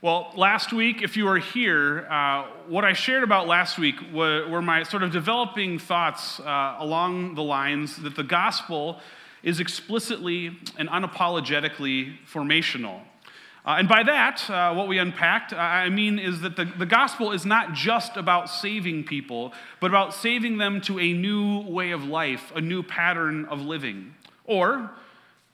Well, last week, if you were here, uh, what I shared about last week were, were my sort of developing thoughts uh, along the lines that the gospel is explicitly and unapologetically formational. Uh, and by that, uh, what we unpacked, I mean, is that the, the gospel is not just about saving people, but about saving them to a new way of life, a new pattern of living. Or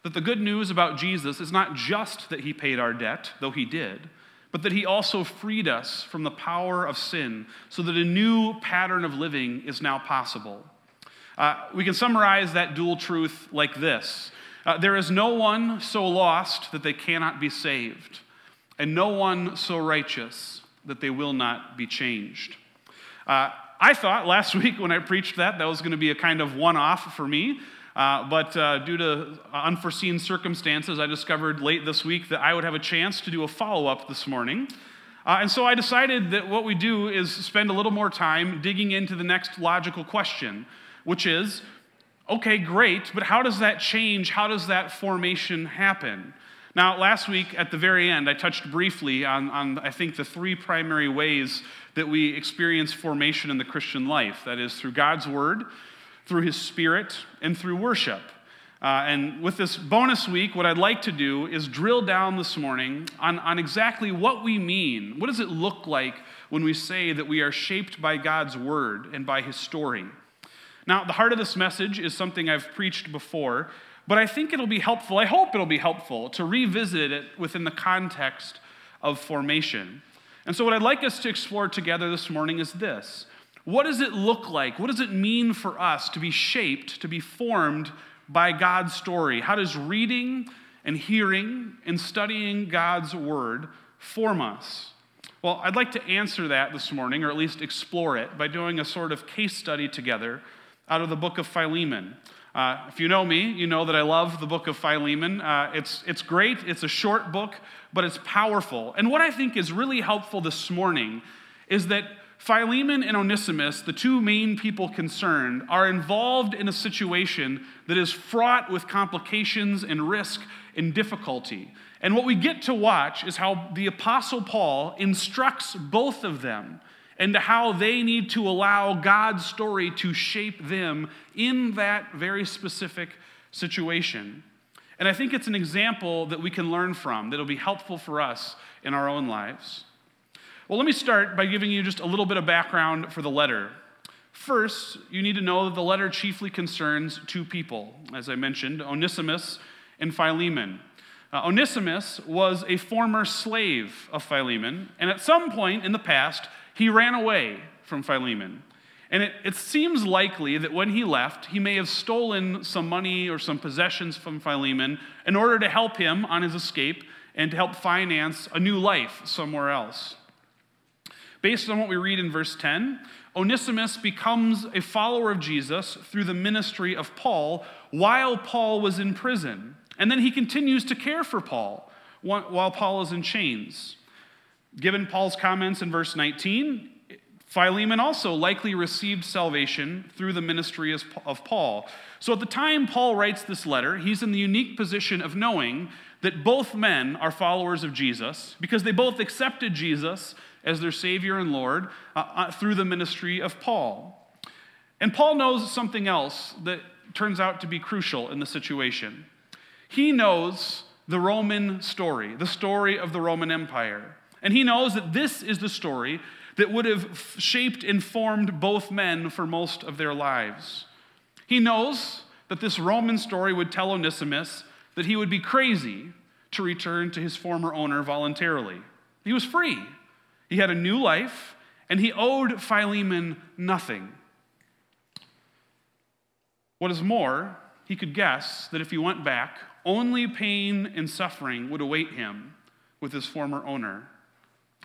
that the good news about Jesus is not just that he paid our debt, though he did but that he also freed us from the power of sin so that a new pattern of living is now possible. Uh, we can summarize that dual truth like this uh, There is no one so lost that they cannot be saved, and no one so righteous that they will not be changed. Uh, I thought last week when I preached that, that was going to be a kind of one off for me. Uh, but uh, due to unforeseen circumstances, I discovered late this week that I would have a chance to do a follow up this morning. Uh, and so I decided that what we do is spend a little more time digging into the next logical question, which is okay, great, but how does that change? How does that formation happen? Now, last week at the very end, I touched briefly on, on, I think, the three primary ways that we experience formation in the Christian life that is, through God's Word, through His Spirit, and through worship. Uh, and with this bonus week, what I'd like to do is drill down this morning on, on exactly what we mean. What does it look like when we say that we are shaped by God's Word and by His story? Now, the heart of this message is something I've preached before, but I think it'll be helpful, I hope it'll be helpful to revisit it within the context of formation. And so, what I'd like us to explore together this morning is this what does it look like? What does it mean for us to be shaped, to be formed by God's story? How does reading and hearing and studying God's word form us? Well, I'd like to answer that this morning, or at least explore it, by doing a sort of case study together out of the book of Philemon. Uh, if you know me, you know that I love the book of Philemon. Uh, it's, it's great, it's a short book, but it's powerful. And what I think is really helpful this morning is that Philemon and Onesimus, the two main people concerned, are involved in a situation that is fraught with complications and risk and difficulty. And what we get to watch is how the Apostle Paul instructs both of them and how they need to allow God's story to shape them in that very specific situation. And I think it's an example that we can learn from that'll be helpful for us in our own lives. Well, let me start by giving you just a little bit of background for the letter. First, you need to know that the letter chiefly concerns two people, as I mentioned Onesimus and Philemon. Uh, Onesimus was a former slave of Philemon, and at some point in the past, he ran away from Philemon. And it, it, seems likely that when he left, he may have stolen some money or some possessions from Philemon in order to help him on his escape and to help finance a new life somewhere else. Based on what we read in verse 10, Onesimus becomes a follower of Jesus through the ministry of Paul while Paul was in prison. And then he continues to care for Paul while Paul is in chains. Given Paul's comments in verse 19, Philemon also likely received salvation through the ministry of Paul. So at the time Paul writes this letter, he's in the unique position of knowing that both men are followers of Jesus because they both accepted Jesus as their Savior and Lord uh, uh, through the ministry of Paul. And Paul knows something else that turns out to be crucial in the situation. He knows the Roman story, the story of the Roman Empire. And he knows that this is the story that would have shaped and formed both men for most of their lives. He knows that this Roman story would tell Onesimus that he would be crazy to return to his former owner voluntarily. He was free. He had a new life, and he owed Philemon nothing. What is more, he could guess that if he went back, only pain and suffering would await him with his former owner.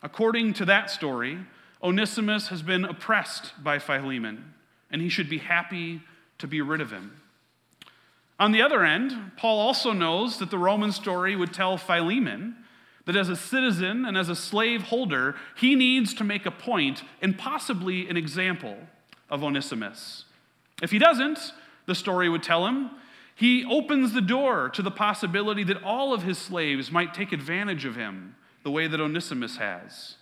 According to that story, Onesimus has been oppressed by Philemon, and he should be happy to be rid of him. On the other end, Paul also knows that the Roman story would tell Philemon that as a citizen and as a slave holder, he needs to make a point and possibly an example of Onesimus. If he doesn't, the story would tell him, he opens the door to the possibility that all of his slaves might take advantage of him the way that Onesimus has.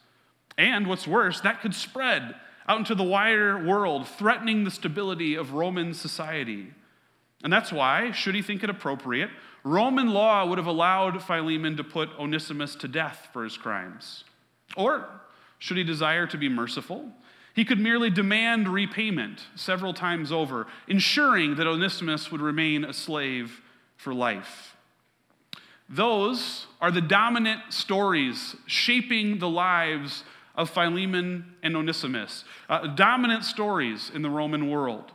And what's worse, that could spread out into the wider world, threatening the stability of Roman society. And that's why, should he think it appropriate, Roman law would have allowed Philemon to put Onesimus to death for his crimes. Or, should he desire to be merciful, he could merely demand repayment several times over, ensuring that Onesimus would remain a slave for life. Those are the dominant stories shaping the lives of Philemon and Onesimus, uh, dominant stories in the Roman world.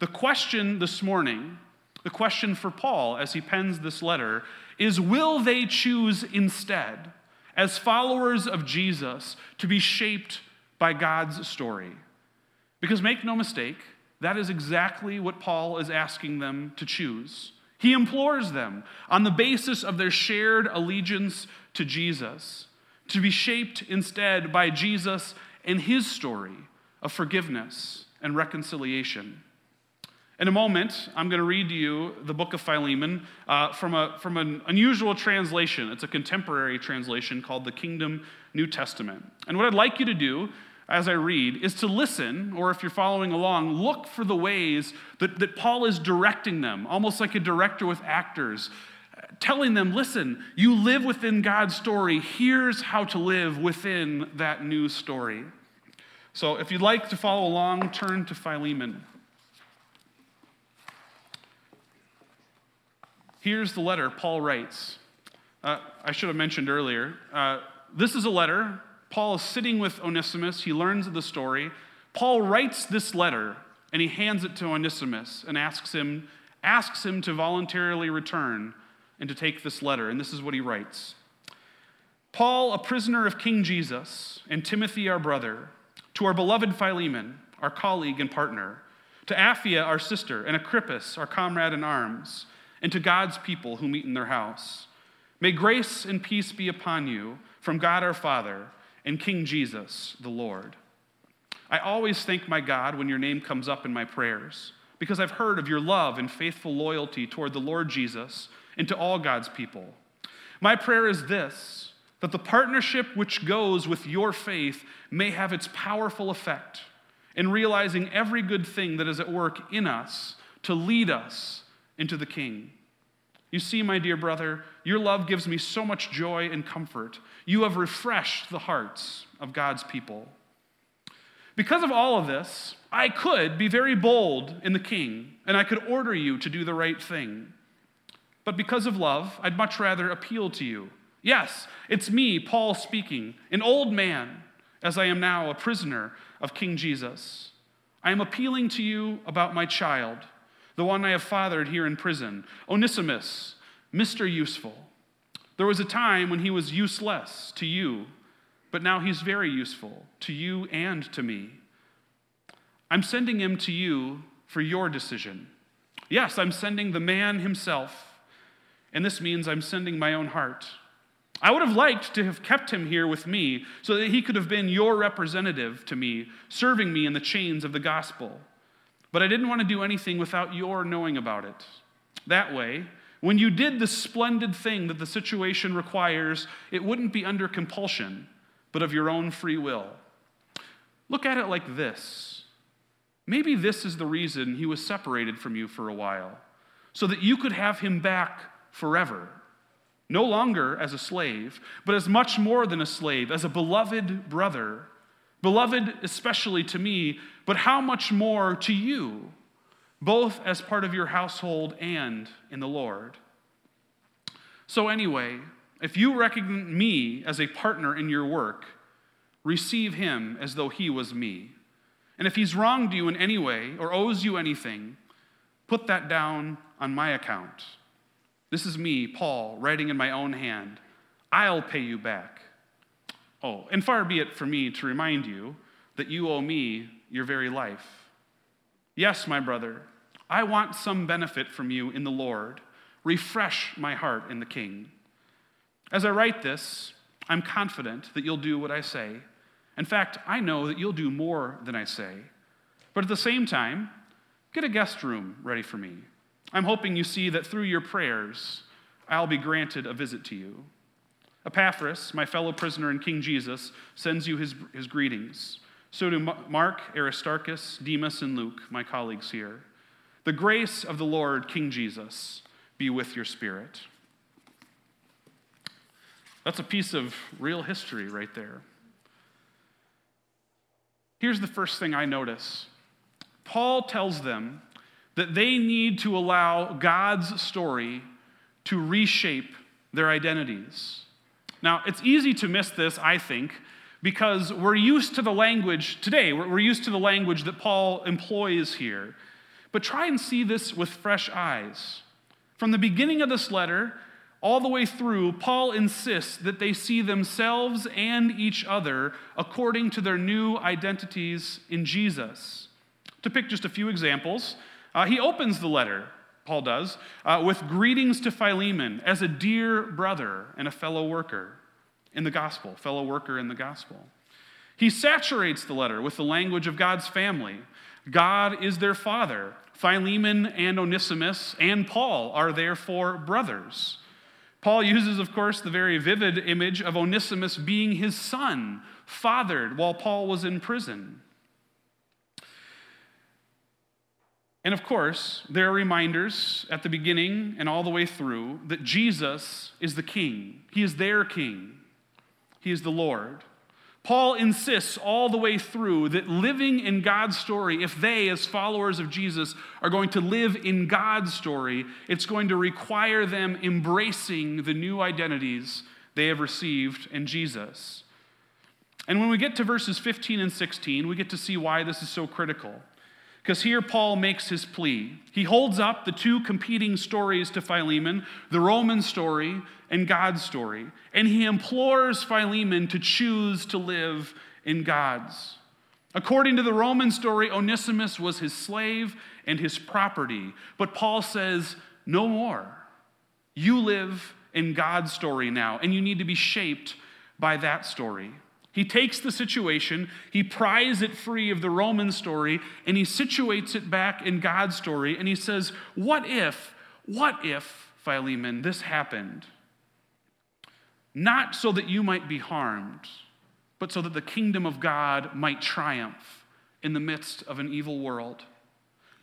The question this morning, the question for Paul as he pens this letter, is will they choose instead, as followers of Jesus, to be shaped by God's story? Because make no mistake, that is exactly what Paul is asking them to choose. He implores them, on the basis of their shared allegiance to Jesus, to be shaped instead by Jesus and his story of forgiveness and reconciliation. In a moment, I'm going to read to you the book of Philemon uh, from, a, from an unusual translation. It's a contemporary translation called the Kingdom New Testament. And what I'd like you to do as I read is to listen, or if you're following along, look for the ways that, that Paul is directing them, almost like a director with actors, telling them, listen, you live within God's story. Here's how to live within that new story. So if you'd like to follow along, turn to Philemon. Here's the letter Paul writes. Uh, I should have mentioned earlier. Uh, this is a letter Paul is sitting with Onesimus. He learns the story. Paul writes this letter and he hands it to Onesimus and asks him, asks him to voluntarily return and to take this letter. And this is what he writes Paul, a prisoner of King Jesus, and Timothy, our brother, to our beloved Philemon, our colleague and partner, to Apphia, our sister, and Archippus, our comrade in arms, and to God's people who meet in their house. May grace and peace be upon you from God our Father and King Jesus, the Lord. I always thank my God when your name comes up in my prayers, because I've heard of your love and faithful loyalty toward the Lord Jesus and to all God's people. My prayer is this that the partnership which goes with your faith may have its powerful effect in realizing every good thing that is at work in us to lead us into the King. You see, my dear brother, your love gives me so much joy and comfort. You have refreshed the hearts of God's people. Because of all of this, I could be very bold in the king, and I could order you to do the right thing. But because of love, I'd much rather appeal to you. Yes, it's me, Paul, speaking, an old man, as I am now a prisoner of King Jesus. I am appealing to you about my child the one I have fathered here in prison, Onesimus, Mr. Useful. There was a time when he was useless to you, but now he's very useful to you and to me. I'm sending him to you for your decision. Yes, I'm sending the man himself, and this means I'm sending my own heart. I would have liked to have kept him here with me so that he could have been your representative to me, serving me in the chains of the gospel. But I didn't want to do anything without your knowing about it. That way, when you did the splendid thing that the situation requires, it wouldn't be under compulsion, but of your own free will. Look at it like this. Maybe this is the reason he was separated from you for a while, so that you could have him back forever. No longer as a slave, but as much more than a slave, as a beloved brother Beloved, especially to me, but how much more to you, both as part of your household and in the Lord. So, anyway, if you recognize me as a partner in your work, receive him as though he was me. And if he's wronged you in any way or owes you anything, put that down on my account. This is me, Paul, writing in my own hand. I'll pay you back. Oh, and far be it from me to remind you that you owe me your very life. Yes, my brother, I want some benefit from you in the Lord. Refresh my heart in the King. As I write this, I'm confident that you'll do what I say. In fact, I know that you'll do more than I say. But at the same time, get a guest room ready for me. I'm hoping you see that through your prayers, I'll be granted a visit to you. Epaphras, my fellow prisoner in King Jesus, sends you his, his greetings. So do Mark, Aristarchus, Demas, and Luke, my colleagues here. The grace of the Lord, King Jesus, be with your spirit. That's a piece of real history right there. Here's the first thing I notice Paul tells them that they need to allow God's story to reshape their identities. Now, it's easy to miss this, I think, because we're used to the language today, we're used to the language that Paul employs here. But try and see this with fresh eyes. From the beginning of this letter, all the way through, Paul insists that they see themselves and each other according to their new identities in Jesus. To pick just a few examples, uh, he opens the letter, Paul does, uh, with greetings to Philemon as a dear brother and a fellow worker in the gospel, fellow worker in the gospel. He saturates the letter with the language of God's family. God is their father. Philemon and Onesimus and Paul are therefore brothers. Paul uses, of course, the very vivid image of Onesimus being his son, fathered while Paul was in prison. And of course, there are reminders at the beginning and all the way through that Jesus is the king. He is their king, he is the Lord. Paul insists all the way through that living in God's story, if they, as followers of Jesus, are going to live in God's story, it's going to require them embracing the new identities they have received in Jesus. And when we get to verses 15 and 16, we get to see why this is so critical. Because here Paul makes his plea. He holds up the two competing stories to Philemon the Roman story and God's story. And he implores Philemon to choose to live in God's. According to the Roman story, Onesimus was his slave and his property. But Paul says, no more. You live in God's story now, and you need to be shaped by that story. He takes the situation, he pries it free of the Roman story, and he situates it back in God's story. And he says, What if, what if, Philemon, this happened? Not so that you might be harmed, but so that the kingdom of God might triumph in the midst of an evil world.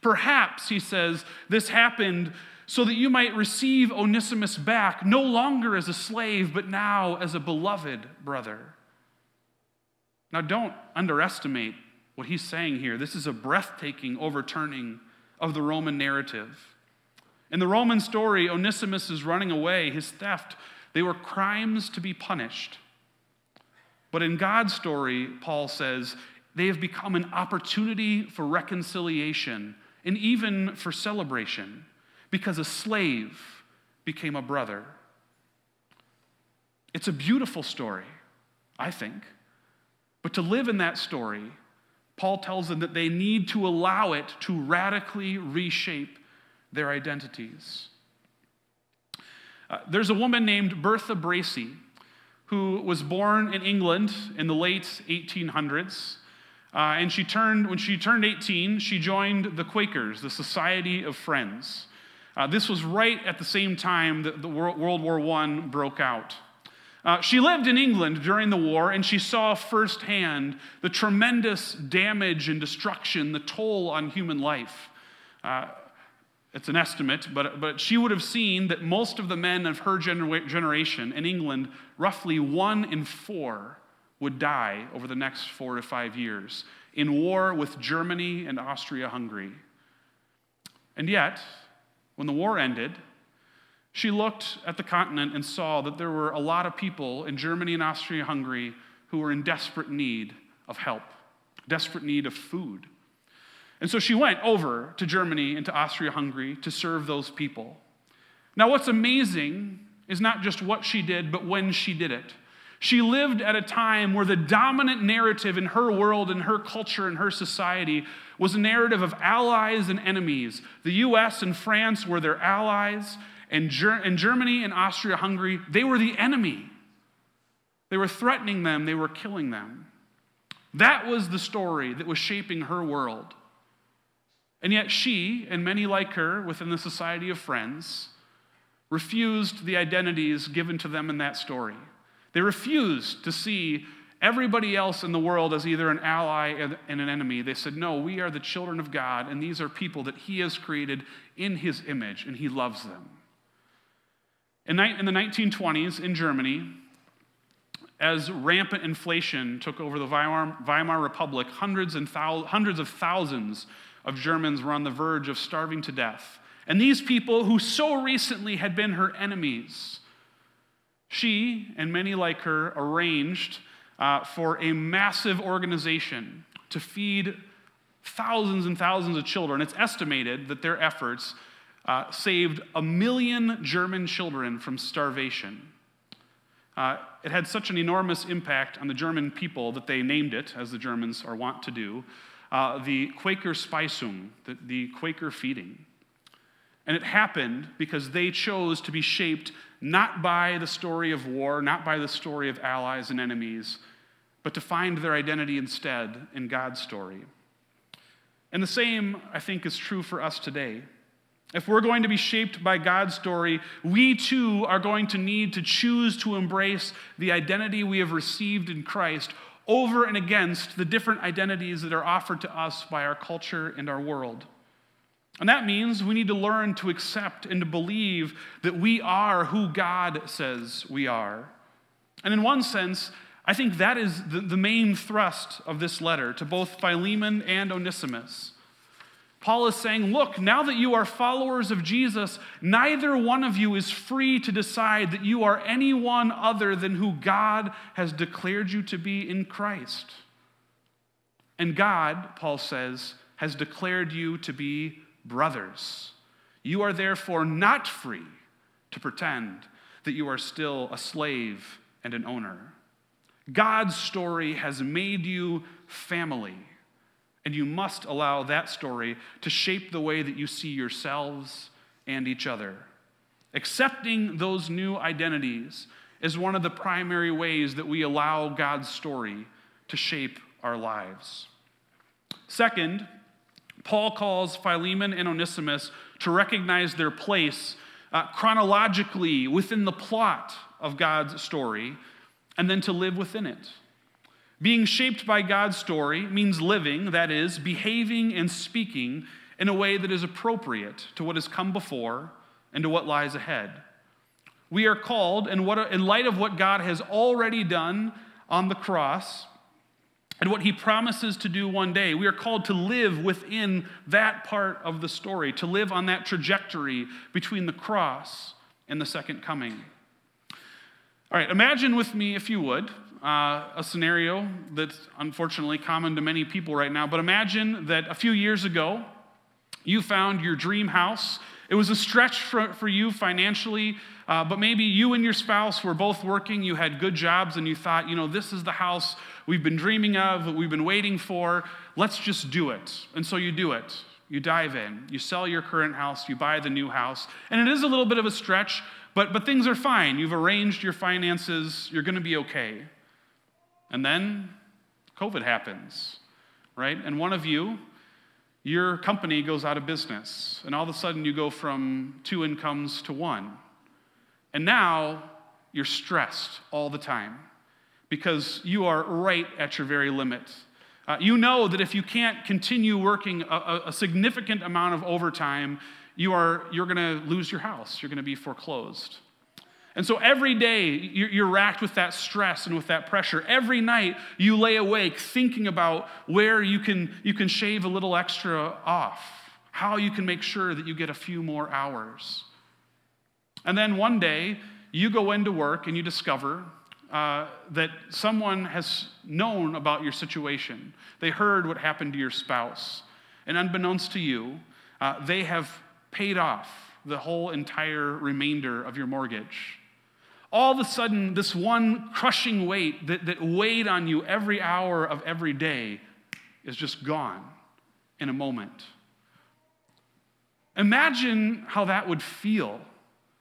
Perhaps, he says, this happened so that you might receive Onesimus back, no longer as a slave, but now as a beloved brother. Now, don't underestimate what he's saying here. This is a breathtaking overturning of the Roman narrative. In the Roman story, Onesimus is running away. His theft, they were crimes to be punished. But in God's story, Paul says, they have become an opportunity for reconciliation and even for celebration because a slave became a brother. It's a beautiful story, I think. But to live in that story, Paul tells them that they need to allow it to radically reshape their identities. Uh, there's a woman named Bertha Bracey who was born in England in the late 1800s. Uh, and she turned, when she turned 18, she joined the Quakers, the Society of Friends. Uh, this was right at the same time that the World War I broke out. Uh, she lived in England during the war and she saw firsthand the tremendous damage and destruction, the toll on human life. Uh, it's an estimate, but, but she would have seen that most of the men of her gener- generation in England, roughly one in four, would die over the next four to five years in war with Germany and Austria Hungary. And yet, when the war ended, she looked at the continent and saw that there were a lot of people in Germany and Austria Hungary who were in desperate need of help, desperate need of food. And so she went over to Germany and to Austria Hungary to serve those people. Now, what's amazing is not just what she did, but when she did it. She lived at a time where the dominant narrative in her world, in her culture, in her society was a narrative of allies and enemies. The US and France were their allies, and, Ger- and Germany and Austria Hungary, they were the enemy. They were threatening them, they were killing them. That was the story that was shaping her world. And yet, she, and many like her within the Society of Friends, refused the identities given to them in that story. They refused to see everybody else in the world as either an ally and an enemy. They said, No, we are the children of God, and these are people that He has created in His image, and He loves them. In the 1920s in Germany, as rampant inflation took over the Weimar, Republic, hundreds, and thou, hundreds of thousands of Germans were on the verge of starving to death. And these people, who so recently had been her enemies, she and many like her arranged uh, for a massive organization to feed thousands and thousands of children. It's estimated that their efforts uh, saved a million German children from starvation. Uh, it had such an enormous impact on the German people that they named it, as the Germans are wont to do, uh, the Quaker Speisung, the, the Quaker feeding. And it happened because they chose to be shaped not by the story of war, not by the story of allies and enemies, but to find their identity instead in God's story. And the same, I think, is true for us today. If we're going to be shaped by God's story, we too are going to need to choose to embrace the identity we have received in Christ over and against the different identities that are offered to us by our culture and our world. And that means we need to learn to accept and to believe that we are who God says we are. And in one sense, I think that is the, the main thrust of this letter to both Philemon and Onesimus. Paul is saying, Look, now that you are followers of Jesus, neither one of you is free to decide that you are anyone other than who God has declared you to be in Christ. And God, Paul says, has declared you to be brothers. You are therefore not free to pretend that you are still a slave and an owner. God's story has made you family, and you must allow that story to shape the way that you see yourselves and each other. Accepting those new identities is one of the primary ways that we allow God's story to shape our lives. Second, Paul calls Philemon and Onesimus to recognize their place uh, chronologically within the plot of God's story and then to live within it. Being shaped by God's story means living, that is, behaving and speaking in a way that is appropriate to what has come before and to what lies ahead. We are called, in, what, in light of what God has already done on the cross and what he promises to do one day, we are called to live within that part of the story, to live on that trajectory between the cross and the second coming. All right, imagine with me, if you would, uh, a scenario that's unfortunately common to many people right now, but imagine that a few years ago, you found your dream house. It was a stretch for, for you financially, uh, but maybe you and your spouse were both working, you had good jobs, and you thought, you know, this is the house we've been dreaming of, we've been waiting for. Let's just do it. And so you do it. You dive in. You sell your current house, you buy the new house. And it is a little bit of a stretch, but, but things are fine. You've arranged your finances, you're going to be okay. And then COVID happens, right? And one of you, your company goes out of business, and all of a sudden you go from two incomes to one. And now you're stressed all the time because you are right at your very limit. Uh, you know that if you can't continue working a, a significant amount of overtime, you are, you're going to lose your house. You're going to be foreclosed. And so every day you're racked with that stress and with that pressure. Every night you lay awake thinking about where you can, you can shave a little extra off, how you can make sure that you get a few more hours. And then one day you go into work and you discover uh, that someone has known about your situation. They heard what happened to your spouse. And unbeknownst to you, uh, they have paid off the whole entire remainder of your mortgage. All of a sudden, this one crushing weight that, that weighed on you every hour of every day is just gone in a moment. Imagine how that would feel,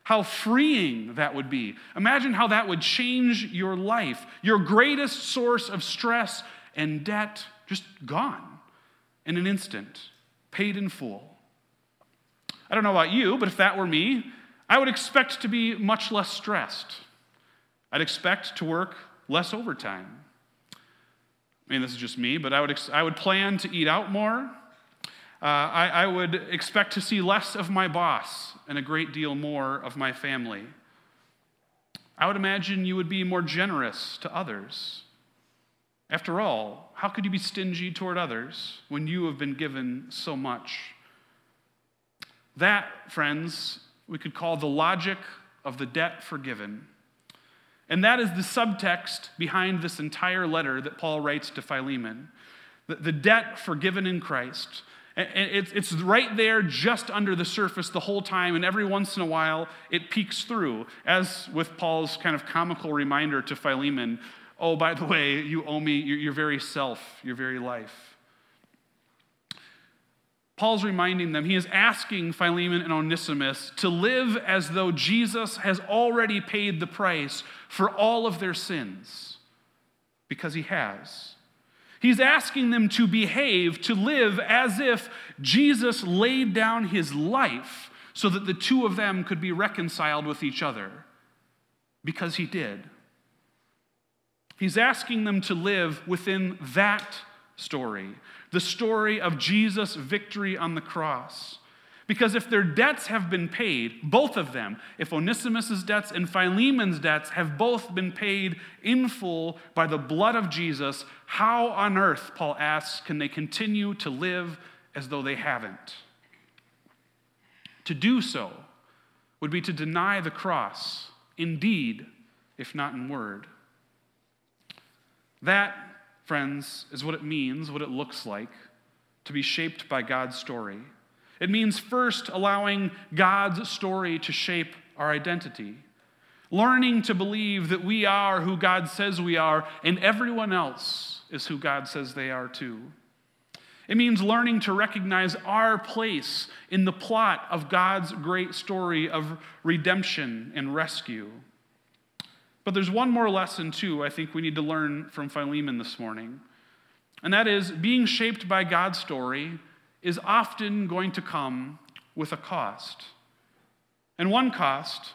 how freeing that would be. Imagine how that would change your life. Your greatest source of stress and debt just gone in an instant, paid in full. I don't know about you, but if that were me, I would expect to be much less stressed. I'd expect to work less overtime. I mean, this is just me, but I would, ex- I would plan to eat out more. Uh, I, I would expect to see less of my boss and a great deal more of my family. I would imagine you would be more generous to others. After all, how could you be stingy toward others when you have been given so much? That, friends, we could call the logic of the debt forgiven. And that is the subtext behind this entire letter that Paul writes to Philemon. The, debt forgiven in Christ. And it's, right there just under the surface the whole time, and every once in a while it peeks through, as with Paul's kind of comical reminder to Philemon oh, by the way, you owe me your very self, your very life. Paul's reminding them, he is asking Philemon and Onesimus to live as though Jesus has already paid the price for all of their sins, because he has. He's asking them to behave, to live as if Jesus laid down his life so that the two of them could be reconciled with each other, because he did. He's asking them to live within that story, the story of Jesus' victory on the cross. Because if their debts have been paid, both of them, if Onesimus' debts and Philemon's debts have both been paid in full by the blood of Jesus, how on earth, Paul asks, can they continue to live as though they haven't? To do so would be to deny the cross, indeed, if not in word. That friends, is what it means, what it looks like to be shaped by God's story. It means first allowing God's story to shape our identity, learning to believe that we are who God says we are, and everyone else is who God says they are too. It means learning to recognize our place in the plot of God's great story of redemption and rescue. But there's one more lesson, too, I think we need to learn from Philemon this morning. And that is being shaped by God's story is often going to come with a cost. And one cost,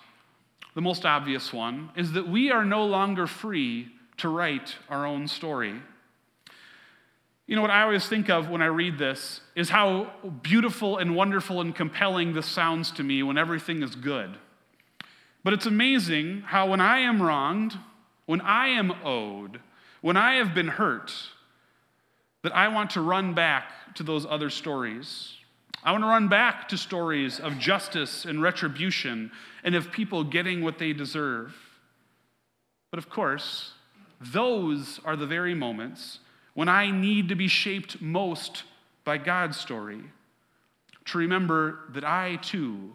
the most obvious one, is that we are no longer free to write our own story. You know, what I always think of when I read this is how beautiful and wonderful and compelling this sounds to me when everything is good. But it's amazing how when I am wronged, when I am owed, when I have been hurt, that I want to run back to those other stories. I want to run back to stories of justice and retribution and of people getting what they deserve. But of course, those are the very moments when I need to be shaped most by God's story. To remember that I too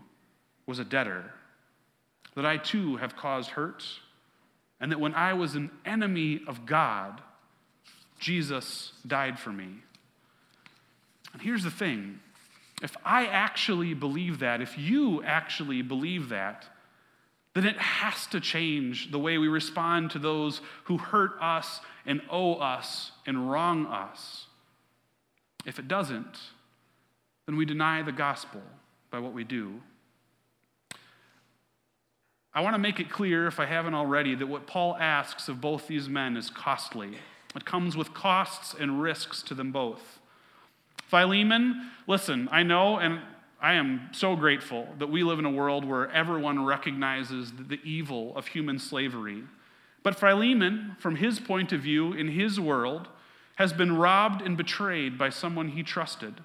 was a debtor that I too have caused hurt, and that when I was an enemy of God, Jesus died for me. And here's the thing if I actually believe that, if you actually believe that, then it has to change the way we respond to those who hurt us and owe us and wrong us. If it doesn't, then we deny the gospel by what we do. I want to make it clear, if I haven't already, that what Paul asks of both these men is costly. It comes with costs and risks to them both. Philemon, listen, I know and I am so grateful that we live in a world where everyone recognizes the evil of human slavery. But Philemon, from his point of view, in his world, has been robbed and betrayed by someone he trusted.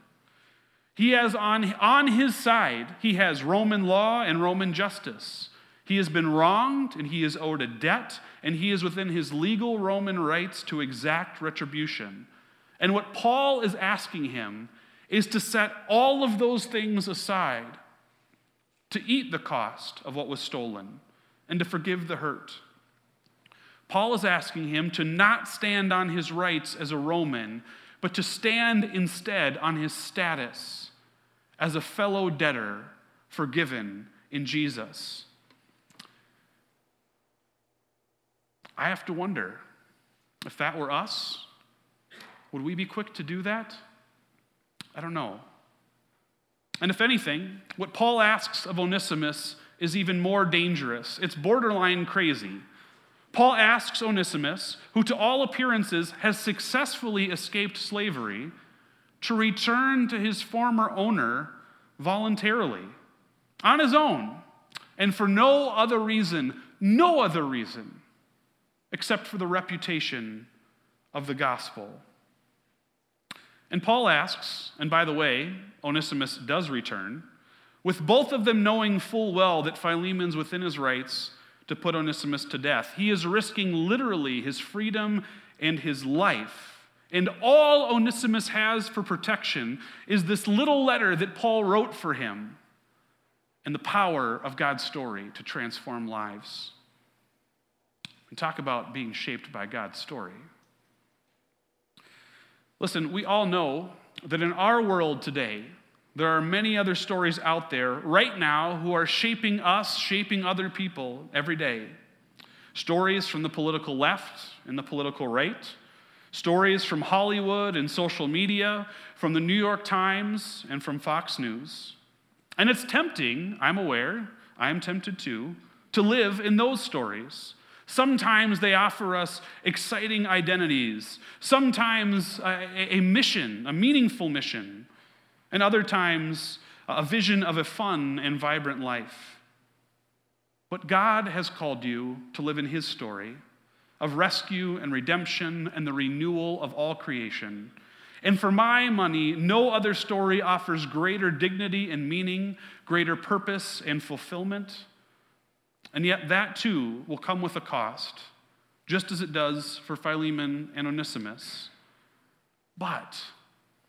He has on, on his side, he has Roman law and Roman justice. He has been wronged and he is owed a debt, and he is within his legal Roman rights to exact retribution. And what Paul is asking him is to set all of those things aside, to eat the cost of what was stolen, and to forgive the hurt. Paul is asking him to not stand on his rights as a Roman, but to stand instead on his status as a fellow debtor forgiven in Jesus. I have to wonder if that were us, would we be quick to do that? I don't know. And if anything, what Paul asks of Onesimus is even more dangerous. It's borderline crazy. Paul asks Onesimus, who to all appearances has successfully escaped slavery, to return to his former owner voluntarily, on his own, and for no other reason, no other reason, except for the reputation of the gospel. And Paul asks, and by the way, Onesimus does return, with both of them knowing full well that Philemon's within his rights to put Onesimus to death. He is risking literally his freedom and his life. And all Onesimus has for protection is this little letter that Paul wrote for him and the power of God's story to transform lives. And talk about being shaped by God's story. Listen, we all know that in our world today, there are many other stories out there right now who are shaping us, shaping other people every day. Stories from the political left and the political right, stories from Hollywood and social media, from the New York Times and from Fox News. And it's tempting, I'm aware, I am tempted too, to live in those stories. Sometimes they offer us exciting identities, sometimes a, a mission, a meaningful mission and other times a vision of a fun and vibrant life. But God has called you to live in His story of rescue and redemption and the renewal of all creation. And for my money, no other story offers greater dignity and meaning, greater purpose and fulfillment. And yet, that too will come with a cost, just as it does for Philemon and Onesimus. But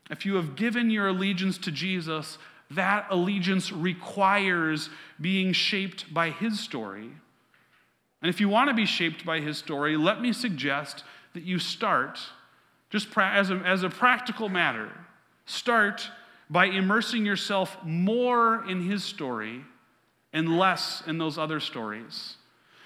if you have given your allegiance to Jesus, that allegiance requires being shaped by his story. And if you want to be shaped by his story, let me suggest that you start, just as a, as a practical matter, start by immersing yourself more in his story and less in those other stories.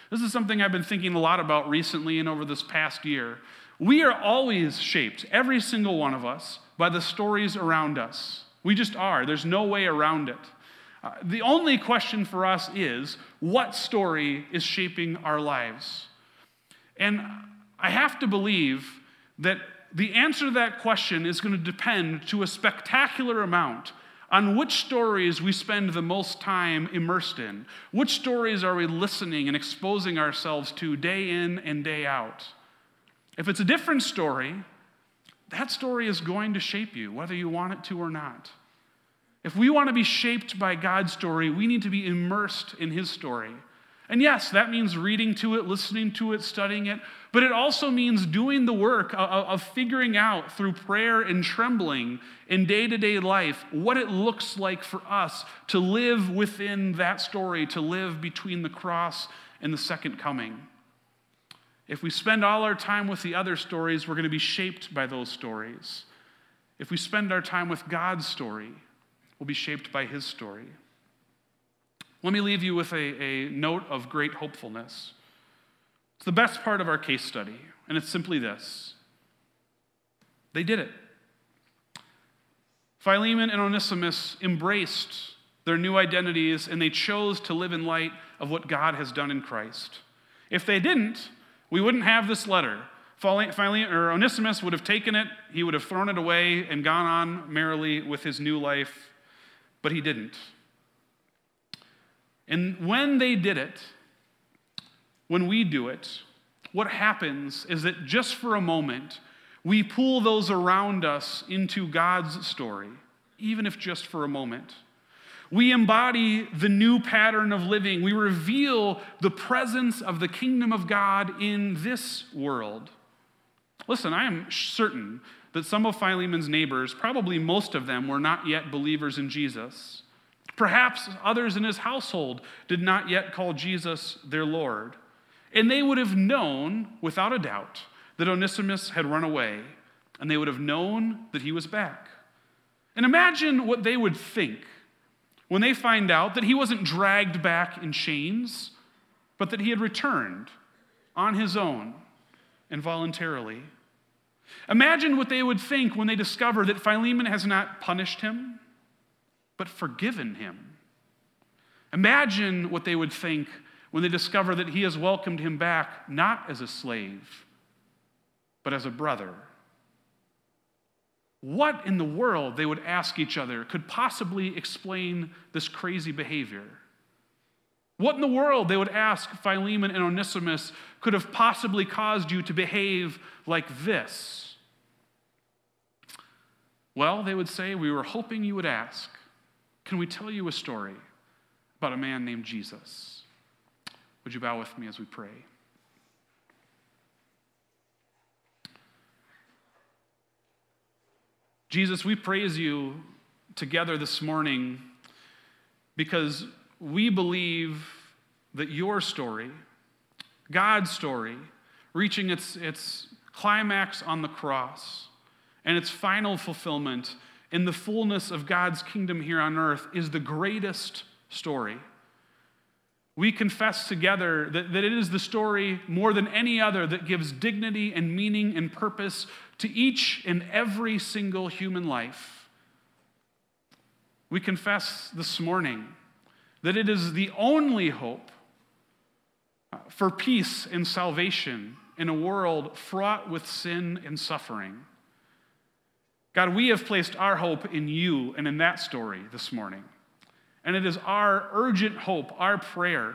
This is something I've been thinking a lot about recently and over this past year. We are always shaped, every single one of us, by the stories around us. We just are. There's no way around it. Uh, the only question for us is what story is shaping our lives? And I have to believe that the answer to that question is going to depend to a spectacular amount on which stories we spend the most time immersed in. Which stories are we listening and exposing ourselves to day in and day out? If it's a different story, that story is going to shape you, whether you want it to or not. If we want to be shaped by God's story, we need to be immersed in His story. And yes, that means reading to it, listening to it, studying it, but it also means doing the work of, figuring out through prayer and trembling in day to day life what it looks like for us to live within that story, to live between the cross and the second coming. If we spend all our time with the other stories, we're going to be shaped by those stories. If we spend our time with God's story, we'll be shaped by His story. Let me leave you with a, a note of great hopefulness. It's the best part of our case study, and it's simply this they did it. Philemon and Onesimus embraced their new identities and they chose to live in light of what God has done in Christ. If they didn't, we wouldn't have this letter. Philemon or Onesimus would have taken it, he would have thrown it away and gone on merrily with his new life, but he didn't. And when they did it, when we do it, what happens is that just for a moment, we pull those around us into God's story, even if just for a moment. We embody the new pattern of living. We reveal the presence of the kingdom of God in this world. Listen, I am certain that some of Philemon's neighbors, probably most of them, were not yet believers in Jesus. Perhaps others in his household did not yet call Jesus their Lord. And they would have known, without a doubt, that Onesimus had run away, and they would have known that he was back. And imagine what they would think when they find out that he wasn't dragged back in chains, but that he had returned on his own and voluntarily. Imagine what they would think when they discover that Philemon has not punished him, but forgiven him. Imagine what they would think when they discover that he has welcomed him back not as a slave, but as a brother. What in the world, they would ask each other, could possibly explain this crazy behavior? What in the world, they would ask Philemon and Onesimus, could have possibly caused you to behave like this? Well, they would say, We were hoping you would ask. Can we tell you a story about a man named Jesus? Would you bow with me as we pray? Jesus, we praise you together this morning because we believe that your story, God's story, reaching its, its climax on the cross and its final fulfillment in the fullness of God's kingdom here on earth, is the greatest story. We confess together that, that it is the story more than any other that gives dignity and meaning and purpose to each and every single human life. We confess this morning that it is the only hope uh, for peace and salvation in a world fraught with sin and suffering. God, we have placed our hope in you and in that story this morning. And it is our urgent hope, our prayer,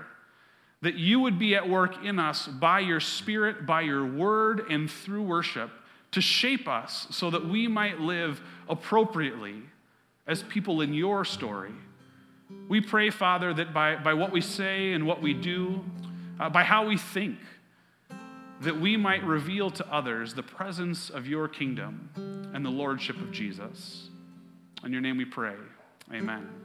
that you would be at work in us by your Spirit, by your word, and through worship to shape us so that we might live appropriately as people in your story we pray, Father, that by, by what we say and what we do, uh, by how we think, that we might reveal to others the presence of your kingdom and the lordship of Jesus. In your name we pray. Amen.